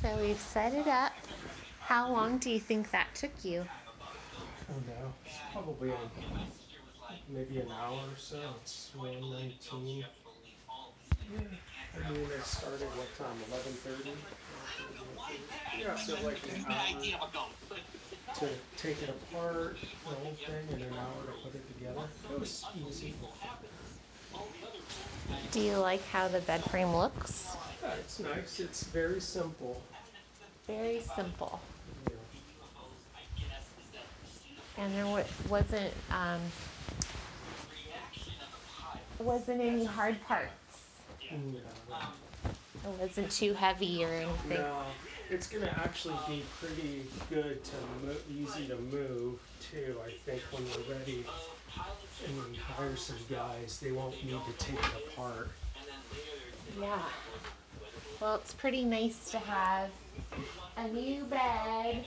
So we've set it up. How long do you think that took you? Oh no, it's probably a, maybe an hour or so. It's one nineteen. Yeah, I mean, it started what time? Eleven thirty. Yeah, so like an hour to take it apart, the whole thing, and an hour to put it together. It was easy. Do you like how the bed frame looks? Yeah, it's nice. It's very simple. Very simple. Yeah. And there wa- wasn't um, wasn't any hard parts. No, It wasn't too heavy or anything. no, it's gonna actually be pretty good to mo- easy to move too. I think when we're ready and we hire some guys, they won't need to take it apart. Yeah. Well, it's pretty nice to have a new bed